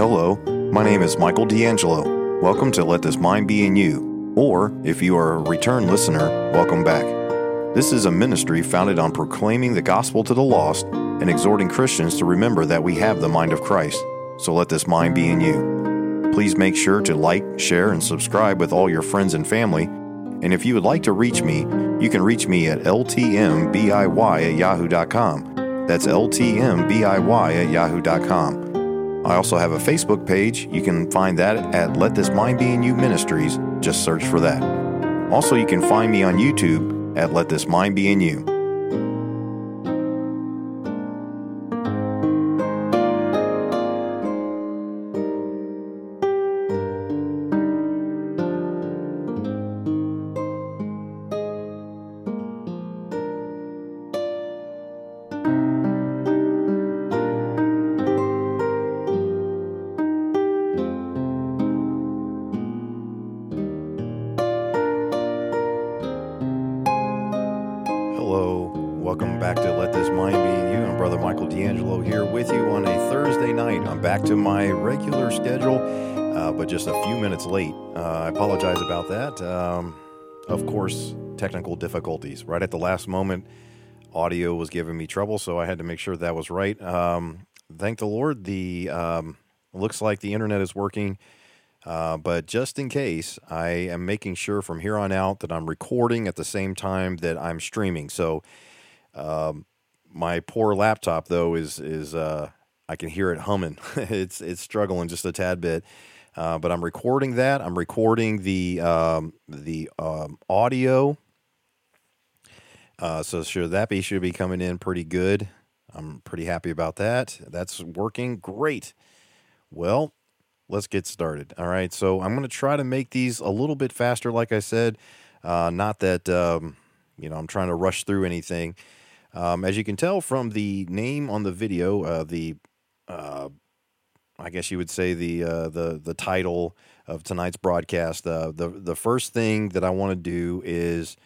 Hello, my name is Michael D'Angelo. Welcome to Let This Mind Be in You, or if you are a return listener, welcome back. This is a ministry founded on proclaiming the gospel to the lost and exhorting Christians to remember that we have the mind of Christ. So let this mind be in you. Please make sure to like, share, and subscribe with all your friends and family. And if you would like to reach me, you can reach me at ltmbiy at yahoo.com. That's ltmbiy at yahoo.com. I also have a Facebook page. You can find that at Let This Mind Be in You Ministries. Just search for that. Also, you can find me on YouTube at Let This Mind Be in You. Hello, welcome back to Let This Mind Be in You. I'm Brother Michael D'Angelo here with you on a Thursday night. I'm back to my regular schedule, uh, but just a few minutes late. Uh, I apologize about that. Um, of course, technical difficulties. Right at the last moment, audio was giving me trouble, so I had to make sure that was right. Um, thank the Lord, the um, looks like the internet is working. Uh, but just in case, I am making sure from here on out that I'm recording at the same time that I'm streaming. So, um, my poor laptop though is is uh, I can hear it humming. it's it's struggling just a tad bit. Uh, but I'm recording that. I'm recording the um, the um, audio. Uh, so sure that be should be coming in pretty good. I'm pretty happy about that. That's working great. Well, let's get started. All right. So I'm going to try to make these a little bit faster, like I said. Uh, not that, um, you know, I'm trying to rush through anything. Um, as you can tell from the name on the video, uh, the, uh, I guess you would say the uh, the the title of tonight's broadcast. Uh, the the first thing that I want to do is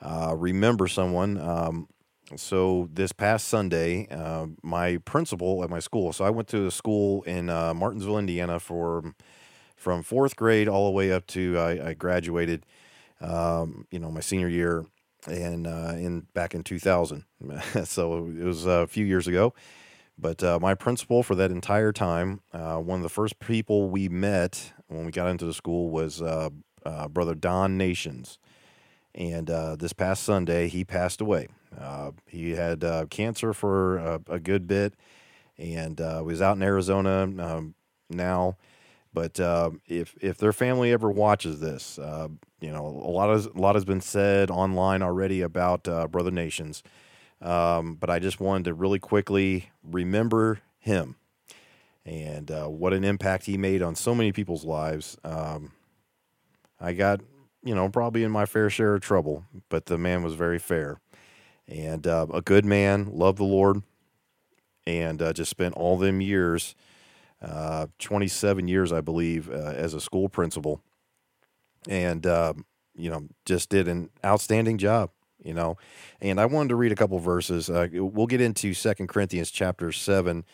uh, remember someone. Um, so this past Sunday, uh, my principal at my school. So I went to a school in uh, Martinsville, Indiana, for from fourth grade all the way up to I, I graduated. Um, you know, my senior year, and uh, in back in 2000. so it was a few years ago. But uh, my principal for that entire time, uh, one of the first people we met when we got into the school was uh, Brother Don Nations. And this past Sunday, he passed away. Uh, he had uh, cancer for a, a, good bit, and uh, was out in Arizona um, now. But if if their family ever watches this, you know a lot of a lot has been said online already about Brother Nations. Um, but I just wanted to really quickly remember him and uh, what an impact he made on so many people's lives. Um, I got, you know, probably in my fair share of trouble, but the man was very fair and uh, a good man, loved the Lord, and uh, just spent all them years, uh, 27 years, I believe, uh, as a school principal, and um, you know, just did an outstanding job. You know, and I wanted to read a couple verses. Uh, we'll get into Second Corinthians chapter seven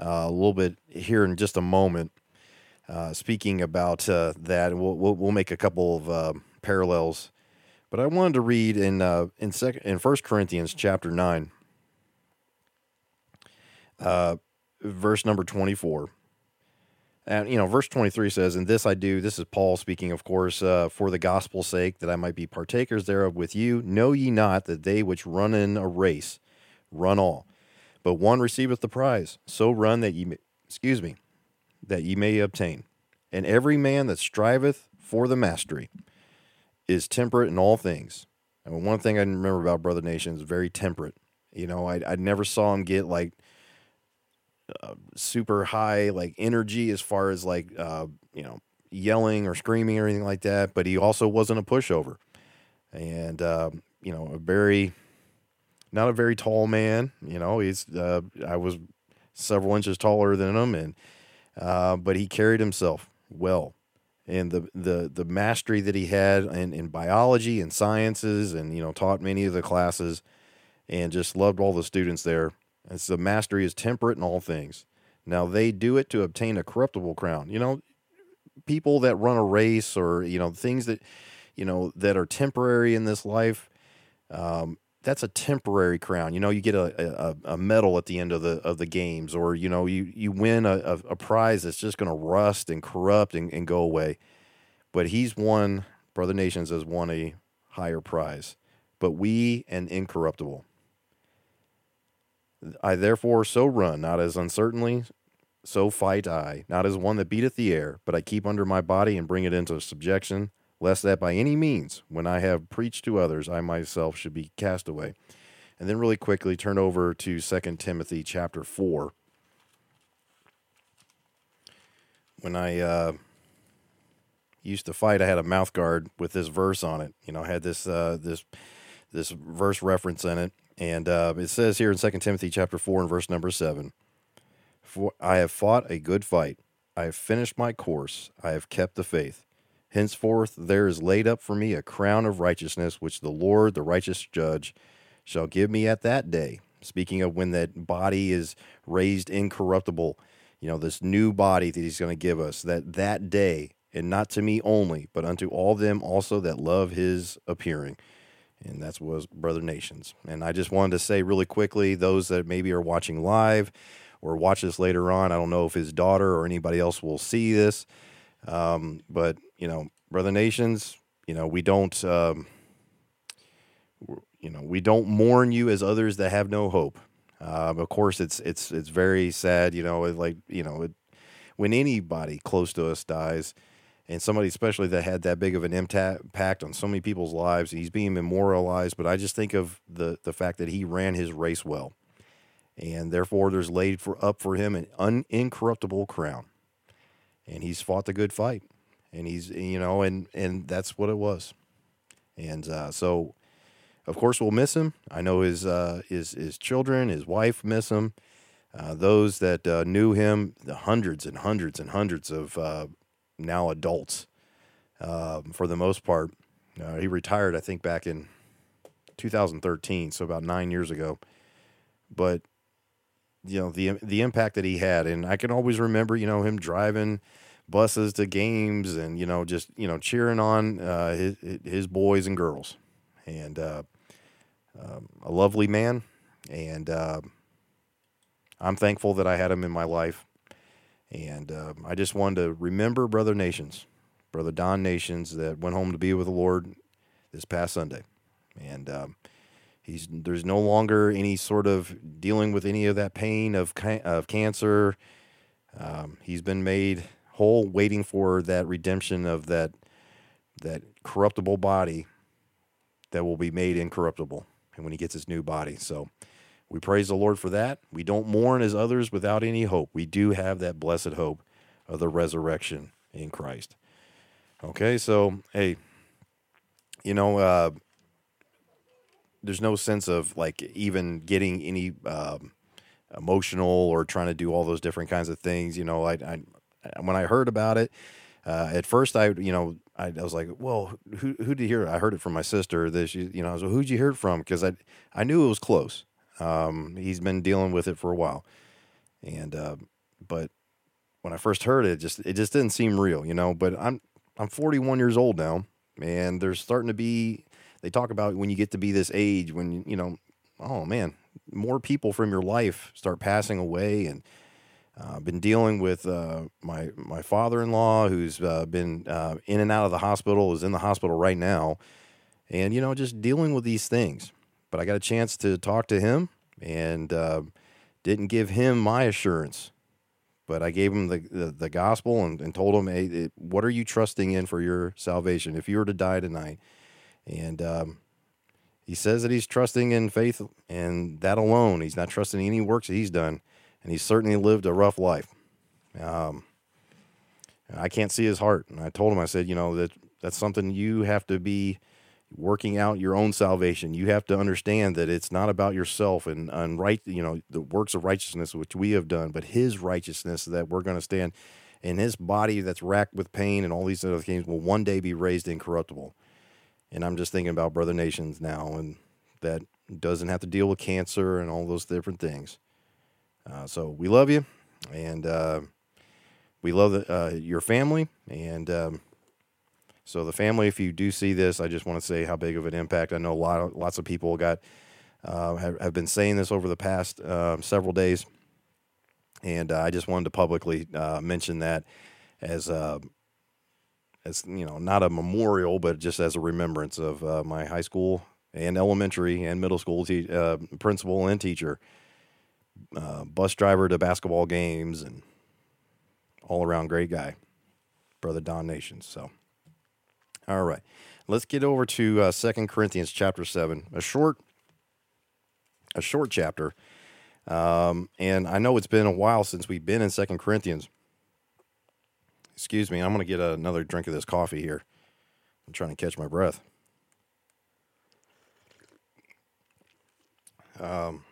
uh, a little bit here in just a moment. speaking about that, we'll, we'll, we'll make a couple of um, parallels but I wanted to read in uh, in second in First Corinthians chapter nine, uh, verse number twenty four. And you know, verse twenty three says, "And this I do." This is Paul speaking, of course, uh, for the gospel's sake, that I might be partakers thereof with you. Know ye not that they which run in a race run all, but one receiveth the prize. So run that ye, may, excuse me, that ye may obtain. And every man that striveth for the mastery is temperate in all things. And one thing I remember about Brother Nation is very temperate. You know, I I never saw him get like uh, super high like energy as far as like uh, you know yelling or screaming or anything like that. But he also wasn't a pushover, and uh, you know a very not a very tall man. You know, he's uh, I was several inches taller than him, and uh, but he carried himself well and the the the mastery that he had in, in biology and sciences and you know taught many of the classes and just loved all the students there. And so mastery is temperate in all things. Now they do it to obtain a corruptible crown. You know, people that run a race or you know things that you know that are temporary in this life. Um, that's a temporary crown. You know, you get a, a, a, medal at the end of the of the games, or you know, you you win a, a, a prize that's just going to rust and corrupt and, and go away. But he's won. Brother Nations has won a higher prize. But we an incorruptible. I therefore so run, not as uncertainly, so fight I, not as one that beateth the air, but I keep under my body and bring it into subjection, lest that by any means, when I have preached to others, I myself should be cast away. And then really quickly turn over to 2 Timothy chapter 4. When I uh, used to fight, I had a mouth guard with this verse on it. You know, I had this uh, this this verse reference in it, and uh, it says here in 2 Timothy chapter 4 and verse number 7, For I have fought a good fight. I have finished my course. I have kept the faith. Henceforth there is laid up for me a crown of righteousness, which the Lord, the righteous judge, shall give me at that day. Speaking of when that body is raised incorruptible, you know, this new body that he's going to give us, that that day, and not to me only, but unto all them also that love his appearing and that's was Brother Nations. And I just wanted to say really quickly, those that maybe are watching live or watch this later on, I don't know if his daughter or anybody else will see this, um, but you know, Brother Nations, you know, we don't, um, you know, we don't mourn you as others that have no hope. Um, of course, it's it's it's very sad, you know, like you know, it, when anybody close to us dies and somebody especially that had that big of an impact on so many people's lives. He's being memorialized, but I just think of the the fact that he ran his race well, and therefore there's laid for up for him an incorruptible crown, and he's fought the good fight, and he's you know and and that's what it was, and uh, so. Of course, we'll miss him. I know his uh, his his children, his wife miss him. Uh, those that uh, knew him, the hundreds and hundreds and hundreds of uh, now adults um, for the most part. Uh, he retired, I think, back in 2013, so about nine years ago. But you know the the impact that he had, and I can always remember, you know, him driving buses to games and you know just you know cheering on uh, his his boys and girls, and uh, um, a lovely man, and uh, I'm thankful that I had him in my life. And uh, I just wanted to remember Brother Nations, Brother Don Nations, that went home to be with the Lord this past Sunday. And um, he's there's no longer any sort of dealing with any of that pain of, of cancer. Um, he's been made whole, waiting for that redemption of that that corruptible body that will be made incorruptible, and when he gets his new body. So we praise the Lord for that. We don't mourn as others without any hope. We do have that blessed hope of the resurrection in Christ. Okay, so hey, you know, uh, there's no sense of like even getting any um, emotional or trying to do all those different kinds of things. You know, I, I when I heard about it, uh, at first I, you know, I, I, was like, well, who who did you hear? I heard it from my sister. This, you know, I was like, who'd you hear it from? Because I I knew it was close. Um, he's been dealing with it for a while, and uh, but when I first heard it, just it just didn't seem real, you know. But I'm I'm 41 years old now, and there's starting to be. They talk about when you get to be this age, when you know, oh man, more people from your life start passing away, and I've uh, been dealing with uh, my my father-in-law who's uh, been uh, in and out of the hospital, is in the hospital right now, and you know, just dealing with these things. But I got a chance to talk to him and uh, didn't give him my assurance, but I gave him the, the, the gospel and, and, told him, hey, it, what are you trusting in for your salvation? If you were to die tonight? And um, he says that he's trusting in faith and that alone. He's not trusting any works that he's done, and he's certainly lived a rough life. Um, I can't see his heart, and I told him, I said, you know that that's something you have to be working out your own salvation. You have to understand that it's not about yourself and, and right, you know, the works of righteousness which we have done, but His righteousness that we're going to stand in His body that's racked with pain and all these other things will one day be raised incorruptible. And I'm just thinking about Brother Nations now, and that doesn't have to deal with cancer and all those different things. Uh, so we love you, and uh, we love the, uh, your family. And um, so, the family, if you do see this, I just want to say how big of an impact. I know a lot of, lots of people got uh, have, have, been saying this over the past uh, several days, and uh, I just wanted to publicly uh, mention that as as you know, not a memorial, but just as a remembrance of my high school and elementary and middle school te- principal and teacher uh, bus driver to basketball games and all around great guy, brother Don Nations. So, all right, let's get over to uh, Second Corinthians chapter seven, a short, a short chapter. Um, and I know it's been a while since we've been in Second Corinthians. Excuse me, I'm going to get another drink of this coffee here. I'm trying to catch my breath. Um,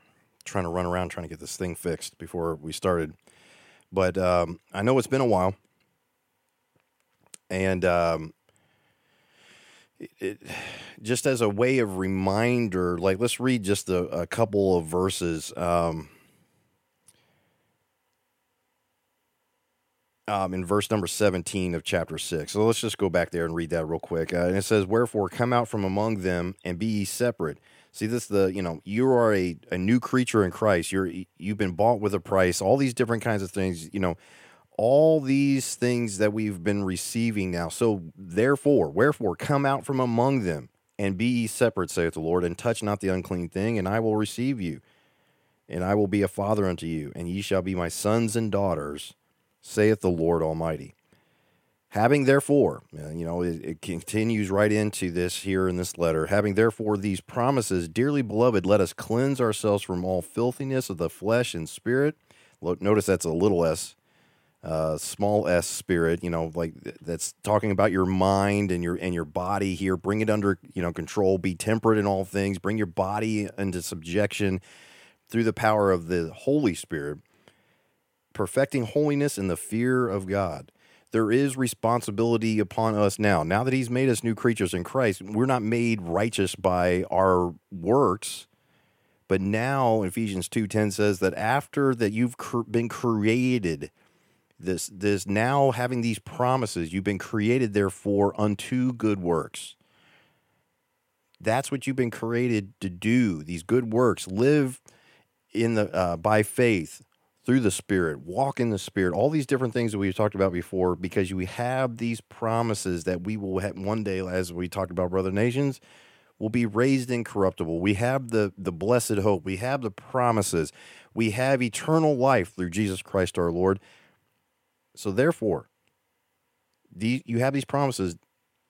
trying to run around trying to get this thing fixed before we started. But um, I know it's been a while, and um, it, it, just as a way of reminder, like let's read just a, a couple of verses. Um, um, in verse number 17 of chapter 6. So let's just go back there and read that real quick. Uh, and it says, Wherefore come out from among them and be ye separate See this the you know you are a, a new creature in Christ. You're you've been bought with a price. All these different kinds of things. You know all these things that we've been receiving now. So therefore, wherefore, come out from among them and be ye separate, saith the Lord, and touch not the unclean thing, and I will receive you, and I will be a father unto you, and ye shall be my sons and daughters, saith the Lord Almighty. Having therefore, you know, it, it, continues right into this here in this letter. Having therefore these promises, dearly beloved, let us cleanse ourselves from all filthiness of the flesh and spirit. Notice that's a little s, uh, small s spirit. You know, like that's talking about your mind and your and your body here. Bring it under you know control. Be temperate in all things. Bring your body into subjection through the power of the Holy Spirit, perfecting holiness in the fear of God there is responsibility upon us now. Now that He's made us new creatures in Christ, we're not made righteous by our works. But now Ephesians 2:10 says that after that you've been created this this now having these promises you've been created therefore unto good works. That's what you've been created to do. These good works live in the uh, by faith through the Spirit, walk in the Spirit, all these different things that we've talked about before, because we have these promises that we will have one day, as we talked about, Brother Nations, will be raised incorruptible. We have the, the blessed hope. We have the promises. We have eternal life through Jesus Christ our Lord. So, therefore, the, you have these promises.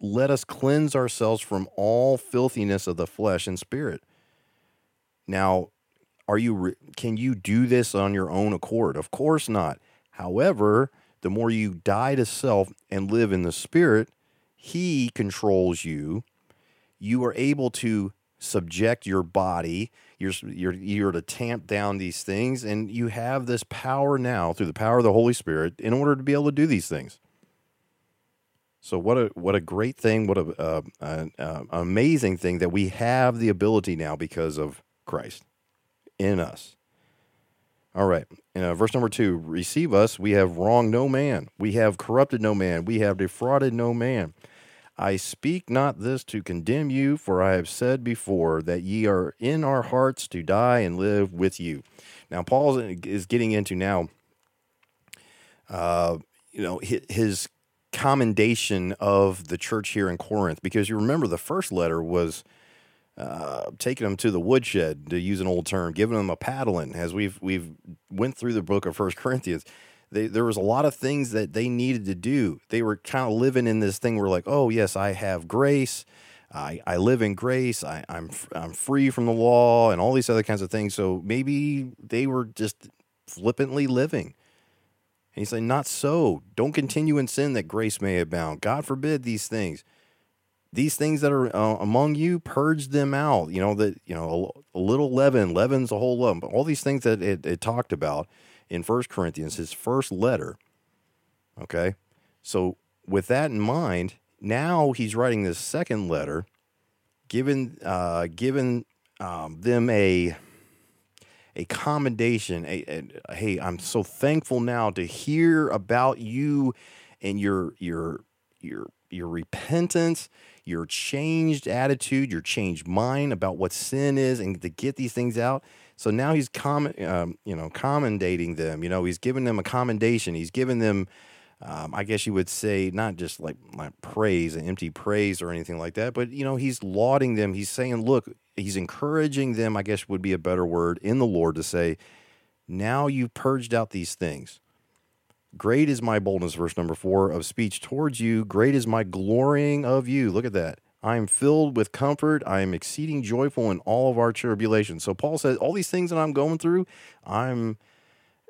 Let us cleanse ourselves from all filthiness of the flesh and spirit. Now, are you re- can you do this on your own accord? Of course not. However, the more you die to self and live in the spirit, he controls you. You are able to subject your body. You're, you're, you're to tamp down these things, and you have this power now through the power of the Holy Spirit in order to be able to do these things. So what a what a great thing! What a uh, uh, uh, amazing thing that we have the ability now because of Christ in us. All right. Uh, verse number two Receive us. We have wronged no man. We have corrupted no man. We have defrauded no man. I speak not this to condemn you, for I have said before that ye are in our hearts to die and live with you. Now, Paul is getting into now, uh, you know, his commendation of the church here in Corinth, because you remember the first letter was uh, taking them to the woodshed, to use an old term, giving them a paddling. As we've we've went through the book of First Corinthians, they, there was a lot of things that they needed to do. They were kind of living in this thing where like, oh yes, I have grace. I, I live in grace. I, I'm I'm free from the law and all these other kinds of things. So maybe they were just flippantly living. And he's like, not so. Don't continue in sin that grace may abound. God forbid these things these things that are uh, among you, purge them out. You know that you know a, a little leaven, leavens a whole lump. All these things that it, it talked about in First Corinthians, his first letter. Okay, so with that in mind, now he's writing this second letter, giving uh, giving um, them a a commendation. A, a, hey, I'm so thankful now to hear about you and your your your your repentance, your changed attitude, your changed mind about what sin is, and to get these things out. So now he's com- um, you know, commendating them. You know, he's giving them a commendation. He's giving them, um, I guess you would say, not just like praise, an empty praise or anything like that, but you know, he's lauding them. He's saying, look, he's encouraging them. I guess would be a better word in the Lord to say, now you've purged out these things. Great is my boldness, verse number four, of speech towards you. Great is my glorying of you. Look at that. I am filled with comfort. I am exceeding joyful in all of our tribulations. So Paul says, all these things that I'm going through, I'm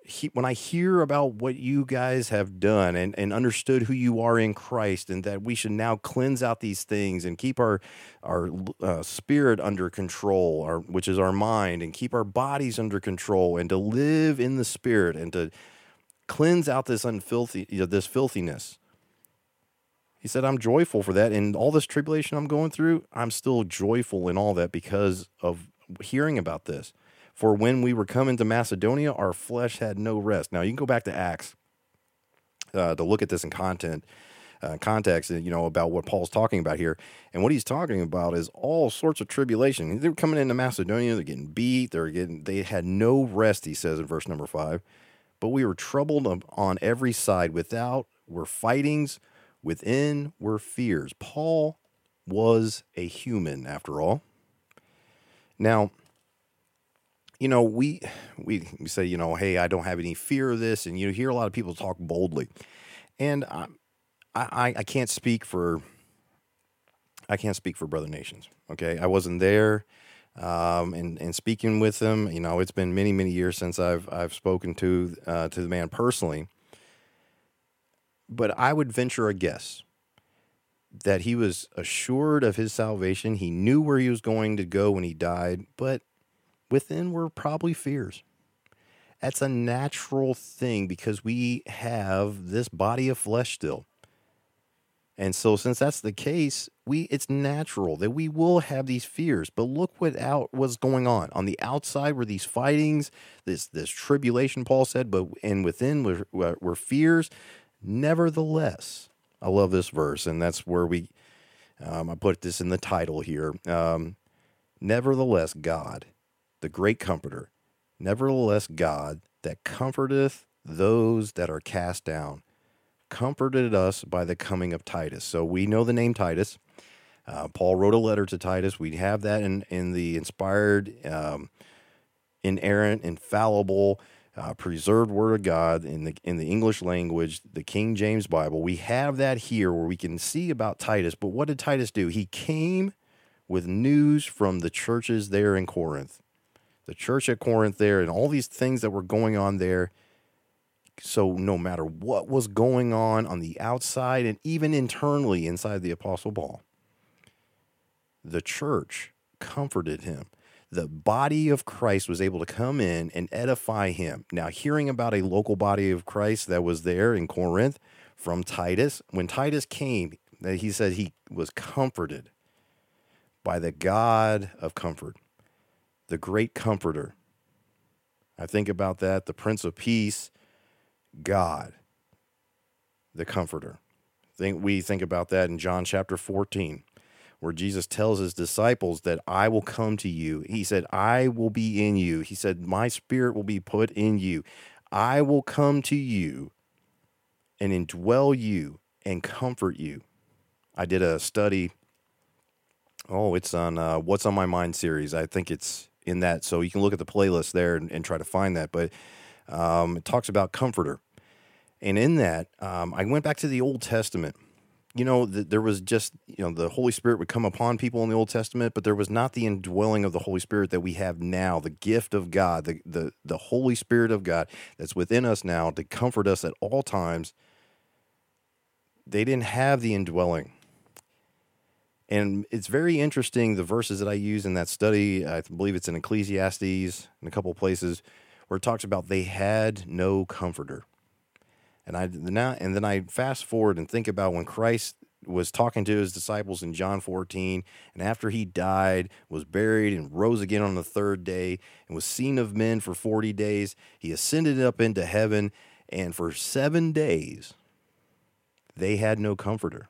he, when I hear about what you guys have done and, and understood who you are in Christ, and that we should now cleanse out these things and keep our our uh, spirit under control, our, which is our mind, and keep our bodies under control, and to live in the Spirit, and to cleanse out this unfilthy, you know, this filthiness. He said, I'm joyful for that. And all this tribulation I'm going through, I'm still joyful in all that because of hearing about this. For when we were coming to Macedonia, our flesh had no rest. Now, you can go back to Acts uh, to look at this in content. Uh, context, you know, about what Paul's talking about here. And what he's talking about is all sorts of tribulation. They're coming into Macedonia, they're getting beat, they're getting, they had no rest, he says in verse number five. But we were troubled on every side. Without were fightings, within were fears. Paul was a human after all. Now, you know, we, we say, you know, hey, I don't have any fear of this, and you hear a lot of people talk boldly, and I, I, I can't speak for, I can't speak for brother nations. Okay, I wasn't there, um, and and speaking with him. you know, it's been many many years since I've I've spoken to uh, to the man personally, but I would venture a guess that he was assured of his salvation. He knew where he was going to go when he died, but within were probably fears. That's a natural thing because we have this body of flesh still. And so since that's the case, we it's natural that we will have these fears. But look what out what's going on. On the outside were these fightings, this this tribulation Paul said, but and within were, were fears. Nevertheless, I love this verse, and that's where we um, I put this in the title here. Um, Nevertheless, God the great comforter. Nevertheless, God that comforteth those that are cast down, comforted us by the coming of Titus. So we know the name Titus. Uh, Paul wrote a letter to Titus. We have that in, in the inspired, um, inerrant, infallible, uh, preserved Word of God in the in the English language, the King James Bible. We have that here where we can see about Titus. But what did Titus do? He came with news from the churches there in Corinth the church at Corinth there, and all these things that were going on there. So, no matter what was going on on the outside and even internally inside the Apostle Paul, the church comforted him. The body of Christ was able to come in and edify him. Now, hearing about a local body of Christ that was there in Corinth from Titus, when Titus came, he said he was comforted by the God of comfort the great comforter. I think about that, the Prince of Peace, God, the comforter. Think we think about that in John chapter 14, where Jesus tells his disciples that I will come to you. He said, I will be in you. He said, My spirit will be put in you. I will come to you and indwell you and comfort you. I did a study. Oh, it's on uh, What's on My Mind series. I think it's in that. So you can look at the playlist there and, and try to find that. But um, it talks about comforter. And in that, um, I went back to the Old Testament. You know, the, there was just, you know, the Holy Spirit would come upon people in the Old Testament, but there was not the indwelling of the Holy Spirit that we have now, the gift of God, the, the, the Holy Spirit of God that's within us now to comfort us at all times. They didn't have the indwelling. And it's very interesting the verses that I use in that study. I believe it's in Ecclesiastes in a couple places where it talks about they had no comforter. And I now and then I fast forward and think about when Christ was talking to his disciples in John 14, and after he died, was buried and rose again on the third day, and was seen of men for 40 days, he ascended up into heaven, and for seven days they had no comforter.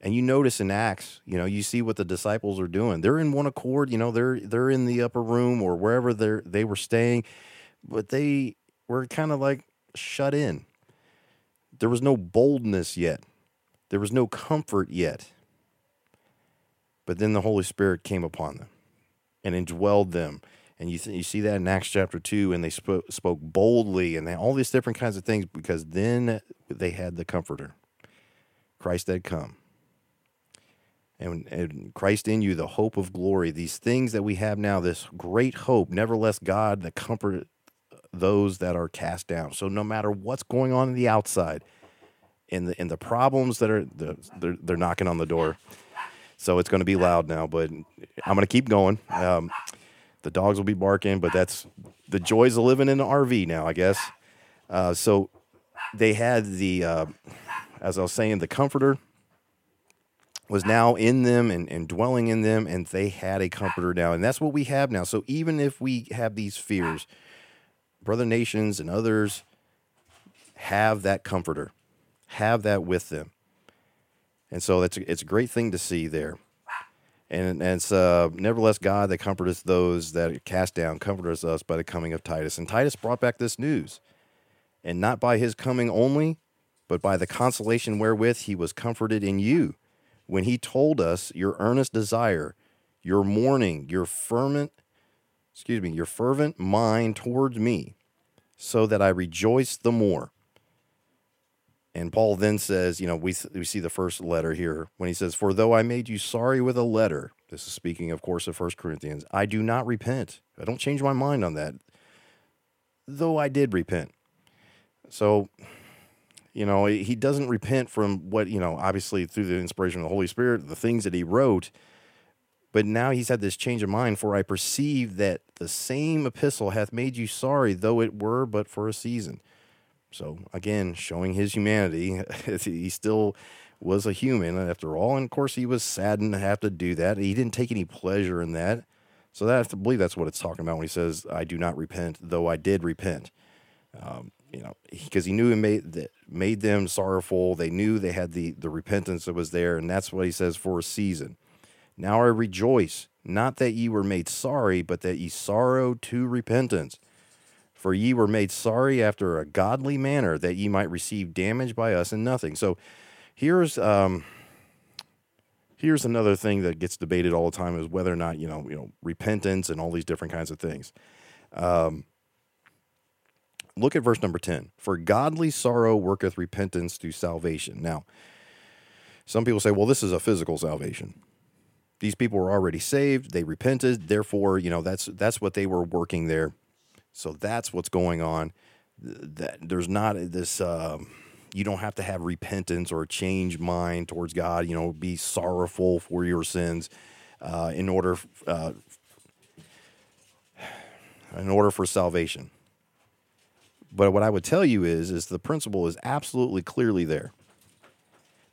And you notice in Acts, you know, you see what the disciples are doing. They're in one accord, you know, they're they're in the upper room or wherever they they were staying, but they were kind of like shut in. There was no boldness yet. There was no comfort yet. But then the Holy Spirit came upon them and indwelled them. And you, th- you see that in Acts chapter 2, and they spoke, spoke boldly and they, all these different kinds of things because then they had the Comforter. Christ had come. And, and Christ in you, the hope of glory, these things that we have now, this great hope, nevertheless, God the comfort those that are cast down. So no matter what's going on in the outside, in the in the problems that are the, they're they're knocking on the door. So it's going to be loud now, but I'm going to keep going. Um, the dogs will be barking, but that's the joys of living in an RV now, I guess. Uh, so they had the, uh, as I was saying, the comforter was now in them and, and dwelling in them, and they had a comforter now. And that's what we have now. So even if we have these fears, brother nations and others have that comforter, have that with them. And so it's a, it's a great thing to see there. And, and it's uh, nevertheless God that comforteth those that are cast down, comforteth us by the coming of Titus. And Titus brought back this news, and not by his coming only, but by the consolation wherewith he was comforted in you, when he told us your earnest desire, your mourning, your fervent, excuse me, your fervent mind towards me, so that I rejoice the more. And Paul then says, you know, we, we see the first letter here when he says, For though I made you sorry with a letter, this is speaking, of course, of First Corinthians, I do not repent. I don't change my mind on that, though I did repent. So, you know, he doesn't repent from what, you know, obviously through the inspiration of the Holy Spirit, the things that he wrote. But now he's had this change of mind, for I perceive that the same epistle hath made you sorry, though it were but for a season. So again, showing his humanity, he still was a human after all. And of course, he was saddened to have to do that. He didn't take any pleasure in that. So that I have to believe that's what it's talking about when he says, "I do not repent, though I did repent." Um, you know, because he, he knew it made that made them sorrowful. They knew they had the the repentance that was there, and that's what he says for a season. Now I rejoice, not that ye were made sorry, but that ye sorrow to repentance. For ye were made sorry after a godly manner, that ye might receive damage by us in nothing. So here's um, here's another thing that gets debated all the time is whether or not you know you know repentance and all these different kinds of things. Um, look at verse number ten. For godly sorrow worketh repentance to salvation. Now, some people say, well, this is a physical salvation. These people were already saved; they repented. Therefore, you know that's that's what they were working there so that's what's going on. That there's not this. Uh, you don't have to have repentance or change mind towards God. You know, be sorrowful for your sins uh, in order uh, in order for salvation. But what I would tell you is, is the principle is absolutely clearly there.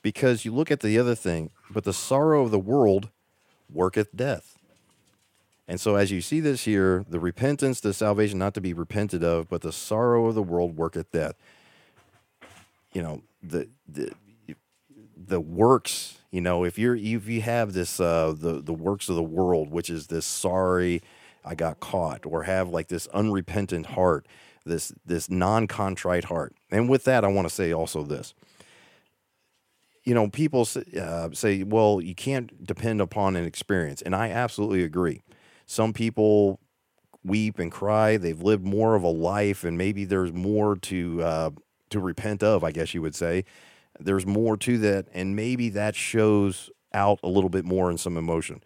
Because you look at the other thing, but the sorrow of the world worketh death. And so, as you see this here, the repentance, the salvation not to be repented of, but the sorrow of the world worketh death. You know, the the the works. You know, if you're if you have this uh, the the works of the world, which is this sorry, I got caught, or have like this unrepentant heart, this this non contrite heart. And with that, I want to say also this you know, people uh, say, well, you can't depend upon an experience. And I absolutely agree. Some people weep and cry. They've lived more of a life, and maybe there's more to uh, to repent of. I guess you would say there's more to that, and maybe that shows out a little bit more in some emotion.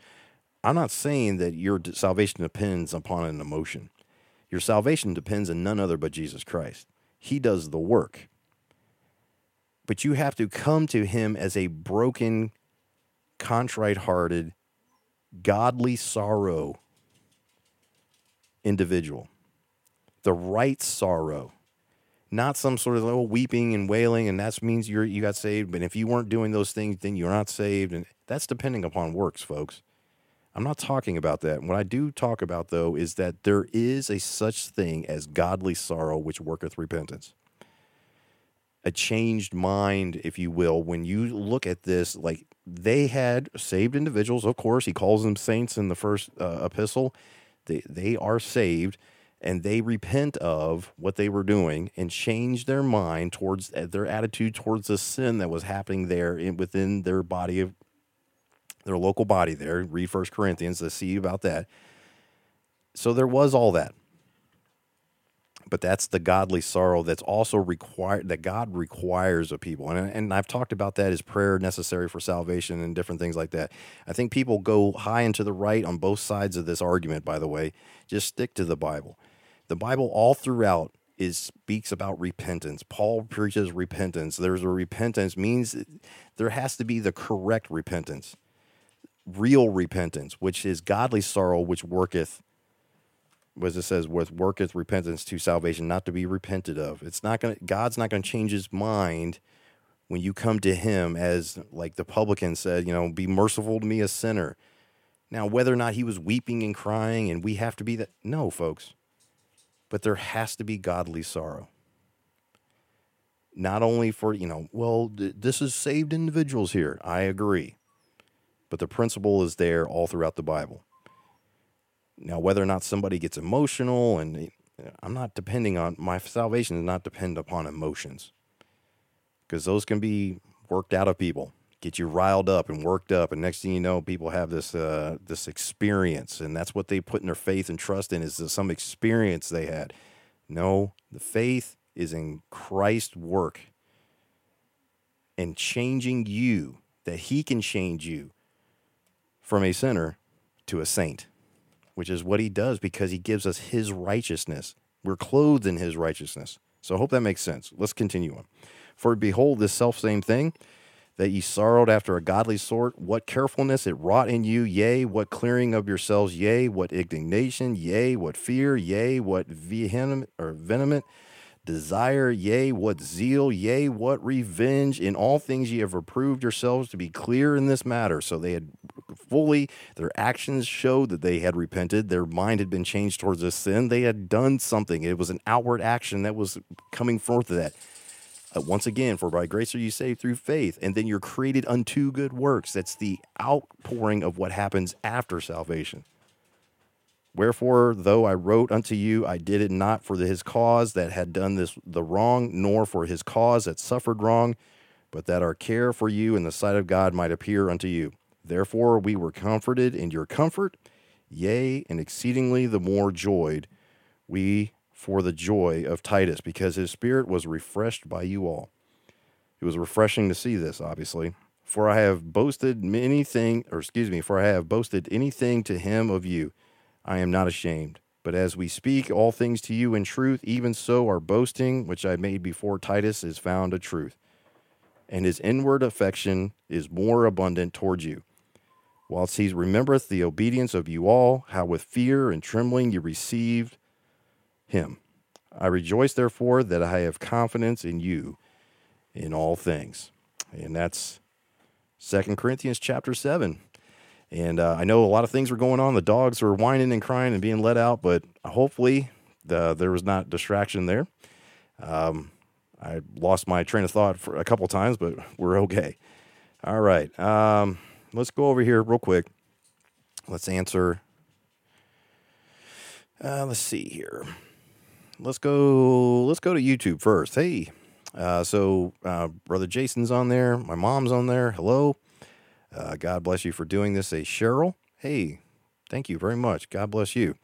I'm not saying that your salvation depends upon an emotion. Your salvation depends on none other but Jesus Christ. He does the work. But you have to come to him as a broken, contrite hearted, godly sorrow individual. The right sorrow not some sort of little weeping and wailing, and that means you're you got saved. But if you weren't doing those things, then you're not saved, and that's depending upon works, folks. I'm not talking about that. What I do talk about though is that there is a such thing as godly sorrow which worketh repentance. A changed mind, if you will, when you look at this, like they had saved individuals, of course, he calls them saints in the first uh, epistle. They, they are saved and they repent of what they were doing and change their mind towards uh, their attitude towards the sin that was happening there in, within their body of their local body there. Read First Corinthians to see about that. So there was all that. But that's the godly sorrow that's also required that God requires of people. And, and I've talked about that as prayer necessary for salvation and different things like that. I think people go high and to the right on both sides of this argument, by the way. Just stick to the Bible. The Bible all throughout is speaks about repentance. Paul preaches repentance. There's a repentance means there has to be the correct repentance real repentance, which is godly sorrow, which worketh, as it says, with worketh repentance to salvation, not to be repented of. It's not to, God's not going to change his mind when you come to him as, like the publican said, you know, be merciful to me, a sinner. Now, whether or not he was weeping and crying and we have to be that, no, folks. But there has to be godly sorrow. Not only for, you know, well, th- this is saved individuals here. I agree but the principle is there all throughout the Bible. Now, whether or not somebody gets emotional, and I'm not depending on my salvation, does not depend upon emotions. Because those can be worked out of people, get you riled up and worked up, and next thing you know, people have this uh, this experience, and that's what they put in their faith and trust in is some experience they had. No, the faith is in Christ's work and changing you, that He can change you from a sinner to a saint, which is what he does because he gives us his righteousness. We're clothed in his righteousness. So I hope that makes sense. Let's continue on. For behold, this self same thing that ye sorrowed after a godly sort, what carefulness it wrought in you, yea, what clearing of yourselves, yea, what indignation, yea, what fear, yea, what vehement or vehement desire, yea, what zeal, yea, what revenge. In all things ye have reproved yourselves to be clear in this matter. So they had fully, their actions showed that they had repented. Their mind had been changed towards this sin. They had done something. It was an outward action that was coming forth of that. Uh, once again, for by grace are you saved through faith, and then you're created unto good works. That's the outpouring of what happens after salvation. Wherefore, though I wrote unto you, I did it not for his cause that had done this the wrong, nor for his cause that suffered wrong, but that our care for you in the sight of God might appear unto you. Therefore, we were comforted in your comfort, yea, and exceedingly the more joyed we for the joy of Titus, because his spirit was refreshed by you all. It was refreshing to see this, obviously. For I have boasted anything, or excuse me, for I have boasted anything to him of you I am not ashamed. But as we speak all things to you in truth, even so our boasting, which I made before Titus, is found a truth. And his inward affection is more abundant towards you. Whilst he remembereth the obedience of you all, how with fear and trembling you received him. I rejoice, therefore, that I have confidence in you in all things. And that's Second Corinthians chapter 7. And uh, I know a lot of things were going on. The dogs were whining and crying and being let out, but hopefully the, there was not distraction there. Um, I lost my train of thought for a couple times, but we're okay. All right. Um, let's go over here real quick. Let's answer. Uh, let's see here. Let's go. Let's go to YouTube first. Hey, uh, so uh, brother Jason's on there. My mom's on there. Hello. Uh, God bless you for doing this. A Cheryl, hey, thank you very much. God bless you.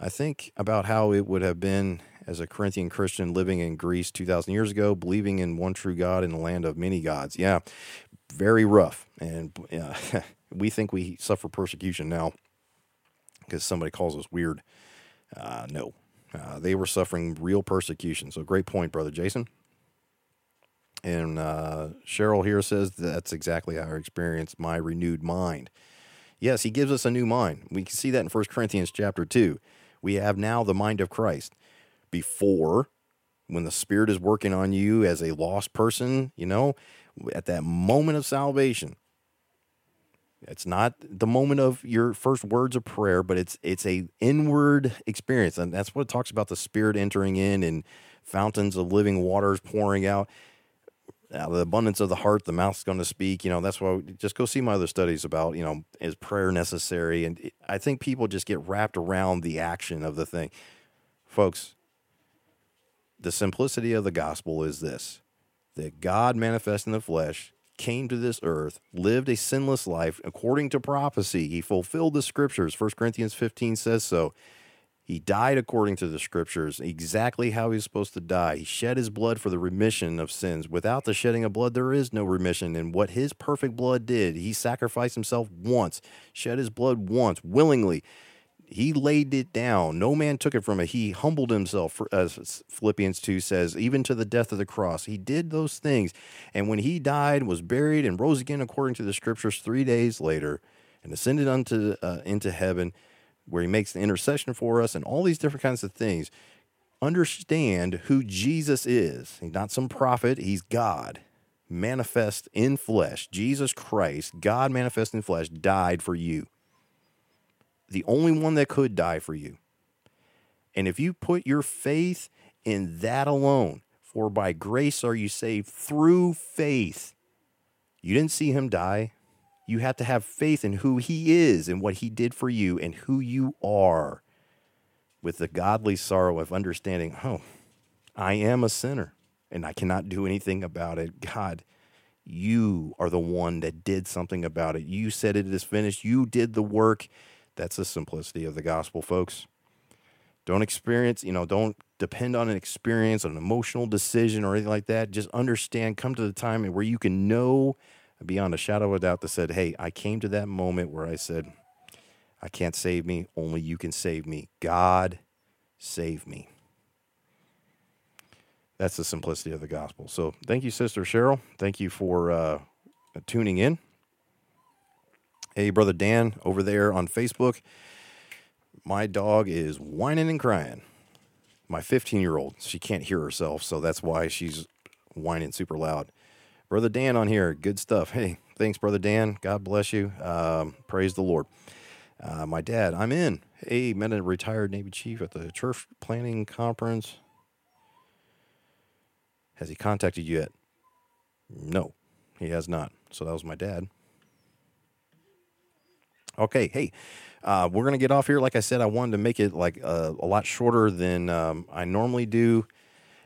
I think about how it would have been as a Corinthian Christian living in Greece 2,000 years ago, believing in one true God in the land of many gods. Yeah, very rough. And yeah, we think we suffer persecution now because somebody calls us weird. Uh, no, uh, they were suffering real persecution. So, great point, Brother Jason. And uh, Cheryl here says that's exactly how I experienced my renewed mind. Yes, he gives us a new mind. We can see that in 1 Corinthians chapter 2. We have now the mind of Christ. Before, when the Spirit is working on you as a lost person, you know, at that moment of salvation. It's not the moment of your first words of prayer, but it's it's a inward experience, and that's what it talks about the Spirit entering in and fountains of living waters pouring out out of the abundance of the heart, the mouth's going to speak. You know, that's why just go see my other studies about, you know, is prayer necessary? And I think people just get wrapped around the action of the thing. Folks, the simplicity of the gospel is this that God manifest in the flesh came to this earth, lived a sinless life according to prophecy. He fulfilled the scriptures. 1 Corinthians 15 says so. He died according to the scriptures, exactly how he was supposed to die. He shed his blood for the remission of sins. Without the shedding of blood, there is no remission. And what his perfect blood did, he sacrificed himself once, shed his blood once, willingly. He laid it down. No man took it from him. He humbled himself, as Philippians 2 says, even to the death of the cross. He did those things. And when he died, was buried, and rose again according to the scriptures three days later, and ascended unto uh, into heaven where he makes the intercession for us and all these different kinds of things. Understand who Jesus is. He's not some prophet, he's God manifest in flesh. Jesus Christ, God manifest in flesh, died for you. The only one that could die for you. And if you put your faith in that alone, for by grace are you saved through faith. You didn't see him die. You have to have faith in who He is and what He did for you and who you are with the godly sorrow of understanding, oh, I am a sinner and I cannot do anything about it. God, you are the one that did something about it. You said it is finished. You did the work. That's the simplicity of the gospel, folks. Don't experience, you know, don't depend on an experience, an emotional decision, or anything like that. Just understand, come to the time where you can know beyond a shadow of a doubt that said, Hey, I came to that moment where I said, I can't save me, only you can save me. God, save me. That's the simplicity of the gospel. So thank you, Sister Cheryl. Thank you for uh, tuning in. Hey, Brother Dan, over there on Facebook, my dog is whining and crying. My 15 year old, she can't hear herself, so that's why she's whining super loud. Brother Dan on here. Good stuff. Hey, thanks, Brother Dan. God bless you. Um, praise the Lord. Uh, my dad, I'm in. Hey, met a retired Navy chief at the turf planning conference. Has he contacted you yet? No, he has not. So that was my dad. Okay, hey, uh, we're gonna get off here. Like I said, I wanted to make it like uh, a lot shorter than um, I normally do.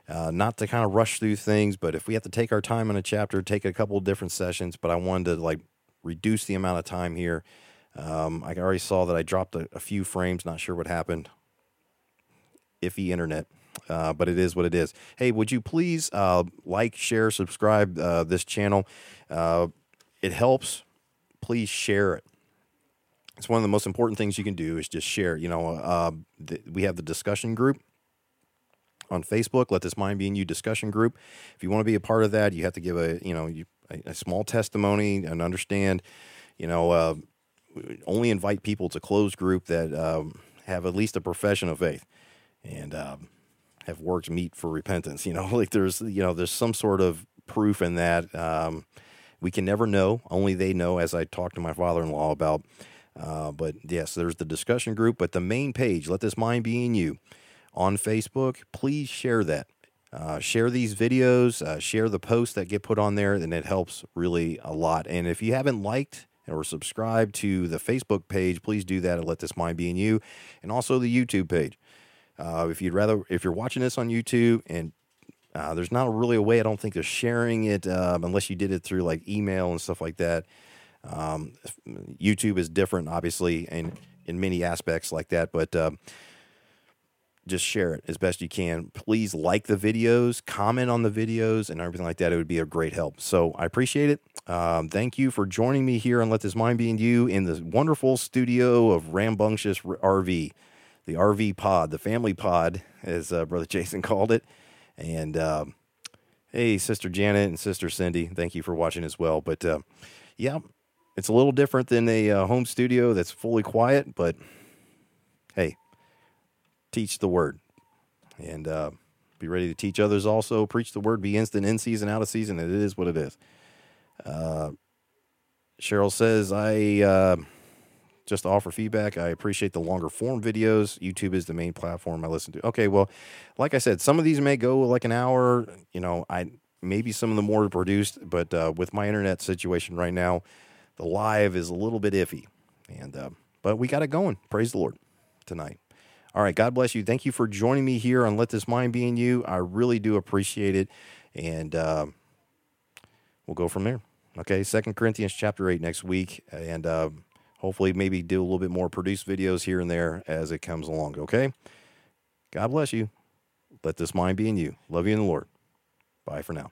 Uh, not to kind of rush through things, but if we have to take our time in a chapter, take a couple of different sessions. But I wanted to like reduce the amount of time here. Um, I already saw that I dropped a, a, few frames. Not sure what happened. Iffy internet, uh, but it is what it is. Hey, would you please uh, like, share, subscribe uh, this channel? Uh, it helps. Please share it. It's one of the most important things you can do is just share. You know, uh, th- we have the discussion group on Facebook. Let this mind be in you discussion group. If you want to be a part of that, you have to give a you know you, a, a small testimony and understand. You know, uh, only invite people to closed group that um, have at least a profession of faith and um, have worked meet for repentance. You know, like there's you know there's some sort of proof in that. Um, we can never know. Only they know. As I talked to my father-in-law about. Uh, but yes, there's the discussion group. But the main page, let this mind be in you on Facebook, please share that. Uh, share these videos, uh, share the posts that get put on there, and it helps really a lot. And if you haven't liked or subscribed to the Facebook page, please do that and let this mind be in you, and also the YouTube page. Uh, if you'd rather, if you're watching this on YouTube and uh, there's not really a way, I don't think, of sharing it um, unless you did it through like email and stuff like that. Um, YouTube is different, obviously, in in many aspects like that, but um, just share it as best you can. Please like the videos, comment on the videos, and everything like that. It would be a great help. So I appreciate it. Um, thank you for joining me here on Let This Mind Be in You in the wonderful studio of Rambunctious RV, the RV pod, the family pod, as uh, Brother Jason called it. And um, hey, Sister Janet and Sister Cindy, thank you for watching as well. But uh, yeah, it's a little different than a uh, home studio that's fully quiet, but hey, teach the word. And uh, be ready to teach others also. Preach the word. Be instant in season, out of season. It is what it is. Uh, Cheryl says, I uh, just offer feedback. I appreciate the longer form videos. YouTube is the main platform I listen to. Okay, well, like I said, some of these may go like an hour. You know, I maybe some of them more produced, but uh, with my internet situation right now, the live is a little bit iffy. And uh, but we got it going. Praise the Lord tonight. All right, God bless you. Thank you for joining me here on Let This Mind Be in You. I really do appreciate it, and uh, we'll go from there. Okay, Second Corinthians chapter eight next week, and uh, hopefully maybe do a little bit more produced videos here and there as it comes along. Okay, God bless you. Let this mind be in you. Love you in the Lord. Bye for now.